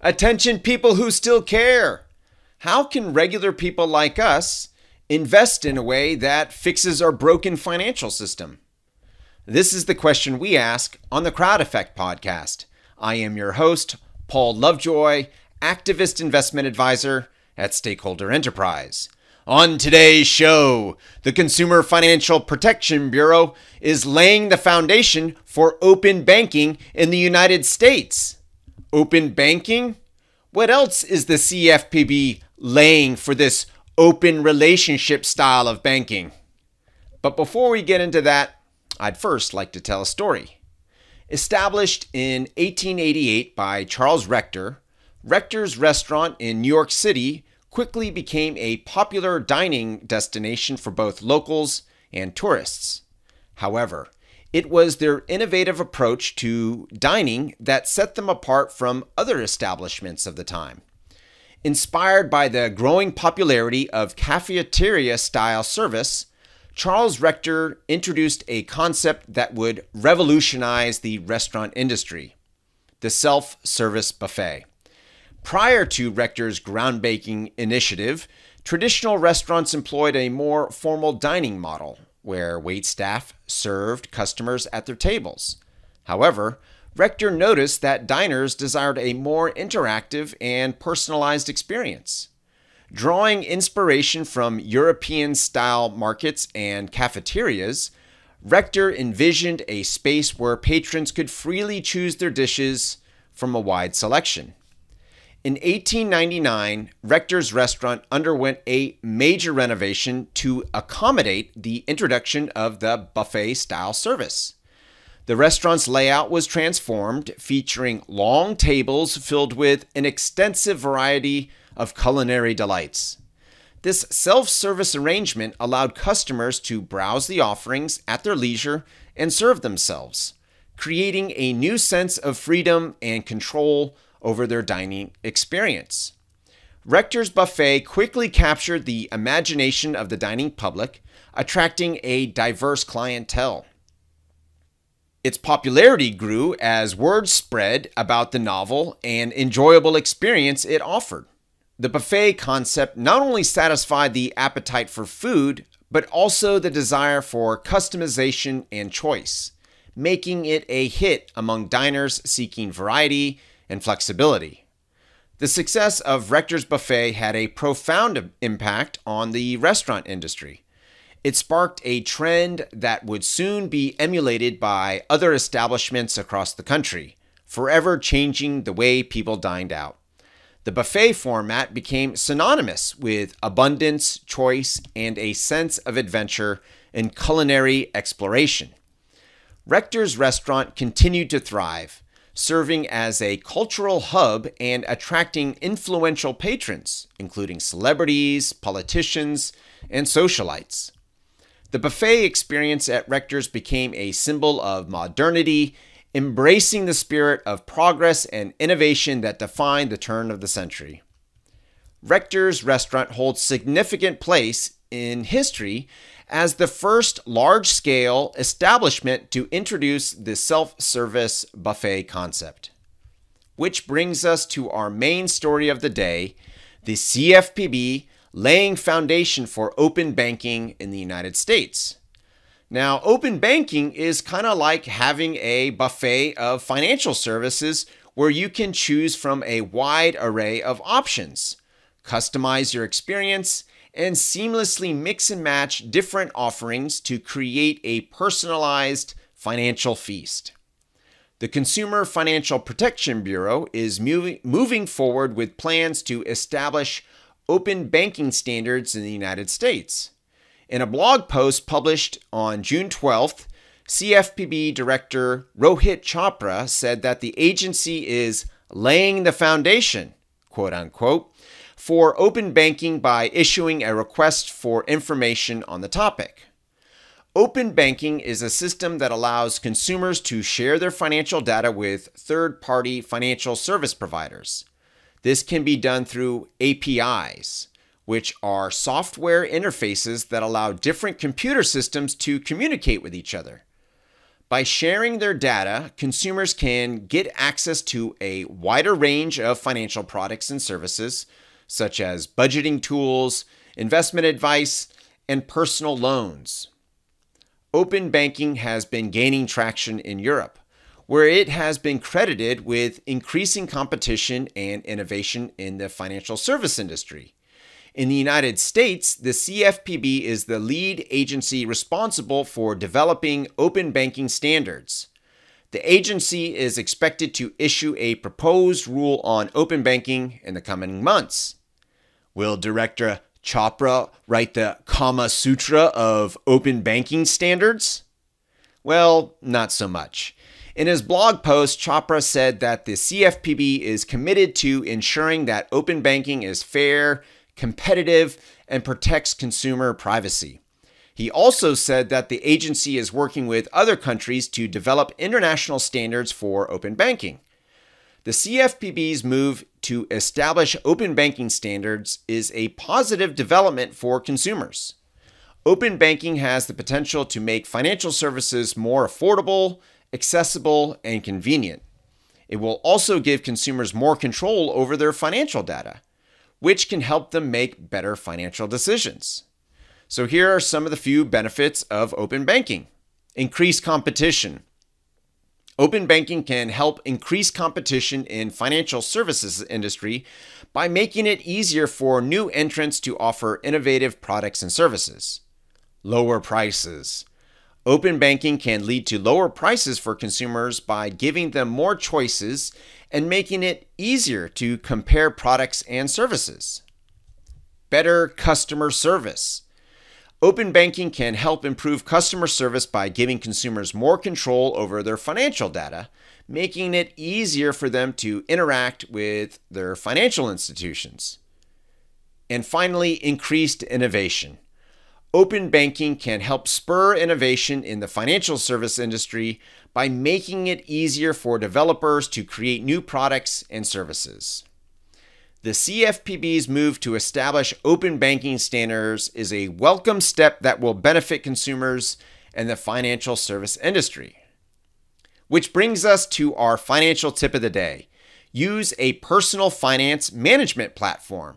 Attention, people who still care. How can regular people like us invest in a way that fixes our broken financial system? This is the question we ask on the Crowd Effect podcast. I am your host, Paul Lovejoy, activist investment advisor at Stakeholder Enterprise. On today's show, the Consumer Financial Protection Bureau is laying the foundation for open banking in the United States. Open banking? What else is the CFPB laying for this open relationship style of banking? But before we get into that, I'd first like to tell a story. Established in 1888 by Charles Rector, Rector's Restaurant in New York City quickly became a popular dining destination for both locals and tourists. However, it was their innovative approach to dining that set them apart from other establishments of the time. Inspired by the growing popularity of cafeteria style service, Charles Rector introduced a concept that would revolutionize the restaurant industry the self service buffet. Prior to Rector's groundbreaking initiative, traditional restaurants employed a more formal dining model where wait staff served customers at their tables. However, Rector noticed that diners desired a more interactive and personalized experience. Drawing inspiration from European style markets and cafeterias, Rector envisioned a space where patrons could freely choose their dishes from a wide selection. In 1899, Rector's restaurant underwent a major renovation to accommodate the introduction of the buffet style service. The restaurant's layout was transformed, featuring long tables filled with an extensive variety of culinary delights. This self service arrangement allowed customers to browse the offerings at their leisure and serve themselves, creating a new sense of freedom and control over their dining experience. Rector's Buffet quickly captured the imagination of the dining public, attracting a diverse clientele. Its popularity grew as word spread about the novel and enjoyable experience it offered. The buffet concept not only satisfied the appetite for food, but also the desire for customization and choice, making it a hit among diners seeking variety and flexibility. The success of Rector's Buffet had a profound impact on the restaurant industry. It sparked a trend that would soon be emulated by other establishments across the country, forever changing the way people dined out. The buffet format became synonymous with abundance, choice, and a sense of adventure and culinary exploration. Rector's restaurant continued to thrive, serving as a cultural hub and attracting influential patrons, including celebrities, politicians, and socialites. The buffet experience at Rector's became a symbol of modernity, embracing the spirit of progress and innovation that defined the turn of the century. Rector's restaurant holds significant place in history as the first large scale establishment to introduce the self service buffet concept. Which brings us to our main story of the day the CFPB laying foundation for open banking in the United States. Now, open banking is kind of like having a buffet of financial services where you can choose from a wide array of options, customize your experience, and seamlessly mix and match different offerings to create a personalized financial feast. The Consumer Financial Protection Bureau is moving, moving forward with plans to establish open banking standards in the United States. In a blog post published on June 12th, CFPB Director Rohit Chopra said that the agency is laying the foundation, quote unquote, for open banking by issuing a request for information on the topic. Open banking is a system that allows consumers to share their financial data with third party financial service providers. This can be done through APIs, which are software interfaces that allow different computer systems to communicate with each other. By sharing their data, consumers can get access to a wider range of financial products and services, such as budgeting tools, investment advice, and personal loans. Open banking has been gaining traction in Europe, where it has been credited with increasing competition and innovation in the financial service industry. In the United States, the CFPB is the lead agency responsible for developing open banking standards. The agency is expected to issue a proposed rule on open banking in the coming months. Will Director Chopra write the Kama Sutra of open banking standards? Well, not so much. In his blog post, Chopra said that the CFPB is committed to ensuring that open banking is fair, competitive, and protects consumer privacy. He also said that the agency is working with other countries to develop international standards for open banking. The CFPB's move to establish open banking standards is a positive development for consumers. Open banking has the potential to make financial services more affordable, accessible, and convenient. It will also give consumers more control over their financial data, which can help them make better financial decisions. So, here are some of the few benefits of open banking increased competition. Open banking can help increase competition in financial services industry by making it easier for new entrants to offer innovative products and services. Lower prices. Open banking can lead to lower prices for consumers by giving them more choices and making it easier to compare products and services. Better customer service. Open banking can help improve customer service by giving consumers more control over their financial data, making it easier for them to interact with their financial institutions. And finally, increased innovation. Open banking can help spur innovation in the financial service industry by making it easier for developers to create new products and services. The CFPB's move to establish open banking standards is a welcome step that will benefit consumers and the financial service industry. Which brings us to our financial tip of the day use a personal finance management platform.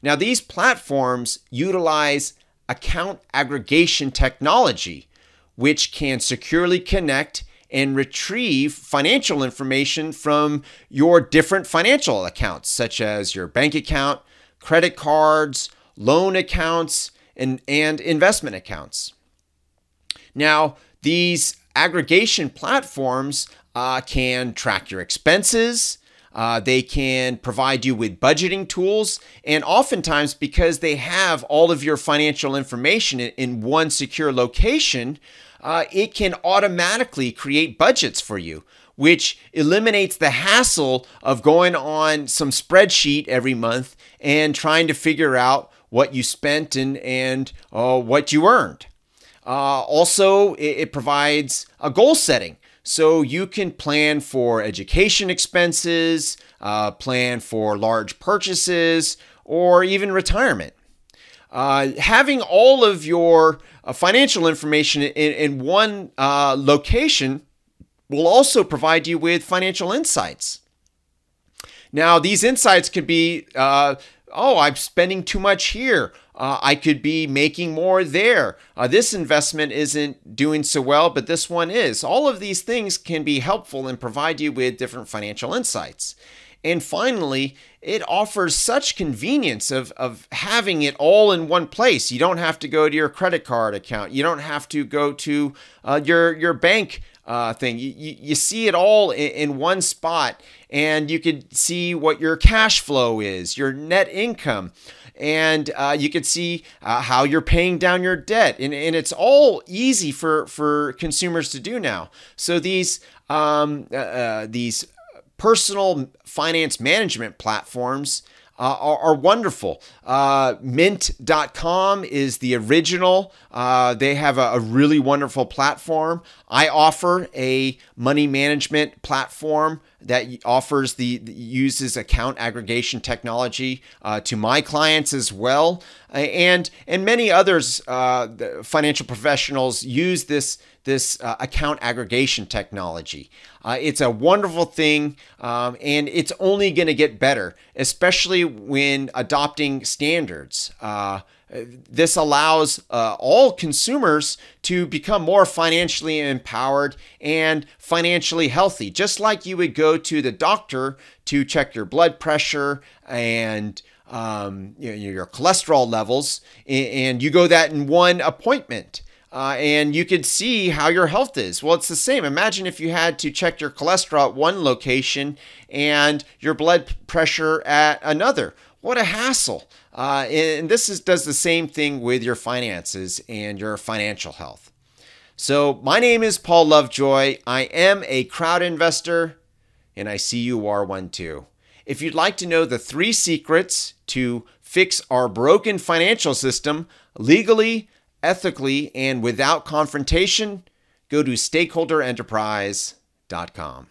Now, these platforms utilize account aggregation technology, which can securely connect and retrieve financial information from your different financial accounts, such as your bank account, credit cards, loan accounts, and, and investment accounts. Now, these aggregation platforms uh, can track your expenses. Uh, they can provide you with budgeting tools. And oftentimes, because they have all of your financial information in, in one secure location, uh, it can automatically create budgets for you, which eliminates the hassle of going on some spreadsheet every month and trying to figure out what you spent and, and uh, what you earned. Uh, also, it, it provides a goal setting. So you can plan for education expenses, uh, plan for large purchases, or even retirement. Uh, having all of your uh, financial information in, in one uh, location will also provide you with financial insights. Now, these insights could be uh, oh, I'm spending too much here. Uh, I could be making more there. Uh, this investment isn't doing so well, but this one is. All of these things can be helpful and provide you with different financial insights. And finally, it offers such convenience of, of having it all in one place. You don't have to go to your credit card account. You don't have to go to uh, your, your bank uh, thing. You, you, you, see it all in, in, one spot, and you could see what your cash flow is, your net income, and uh, you could see uh, how you're paying down your debt. And, and it's all easy for, for consumers to do now. So these um, uh, uh, these personal finance management platforms uh, are, are, wonderful. Uh, Mint.com is the original. Uh, they have a, a, really wonderful platform. I offer a money management platform that offers the, uses account aggregation technology uh, to my clients as well, and and many others uh, financial professionals use this this uh, account aggregation technology. Uh, it's a wonderful thing, um, and it's only going to get better, especially when adopting standards. Uh, this allows uh, all consumers to become more financially empowered and financially healthy, just like you would go to the doctor to check your blood pressure and um, you know, your cholesterol levels, and you go that in one appointment uh, and you could see how your health is. Well, it's the same. Imagine if you had to check your cholesterol at one location and your blood pressure at another. What a hassle. Uh, and this is, does the same thing with your finances and your financial health. So, my name is Paul Lovejoy. I am a crowd investor, and I see you are one too. If you'd like to know the three secrets to fix our broken financial system legally, ethically, and without confrontation, go to stakeholderenterprise.com.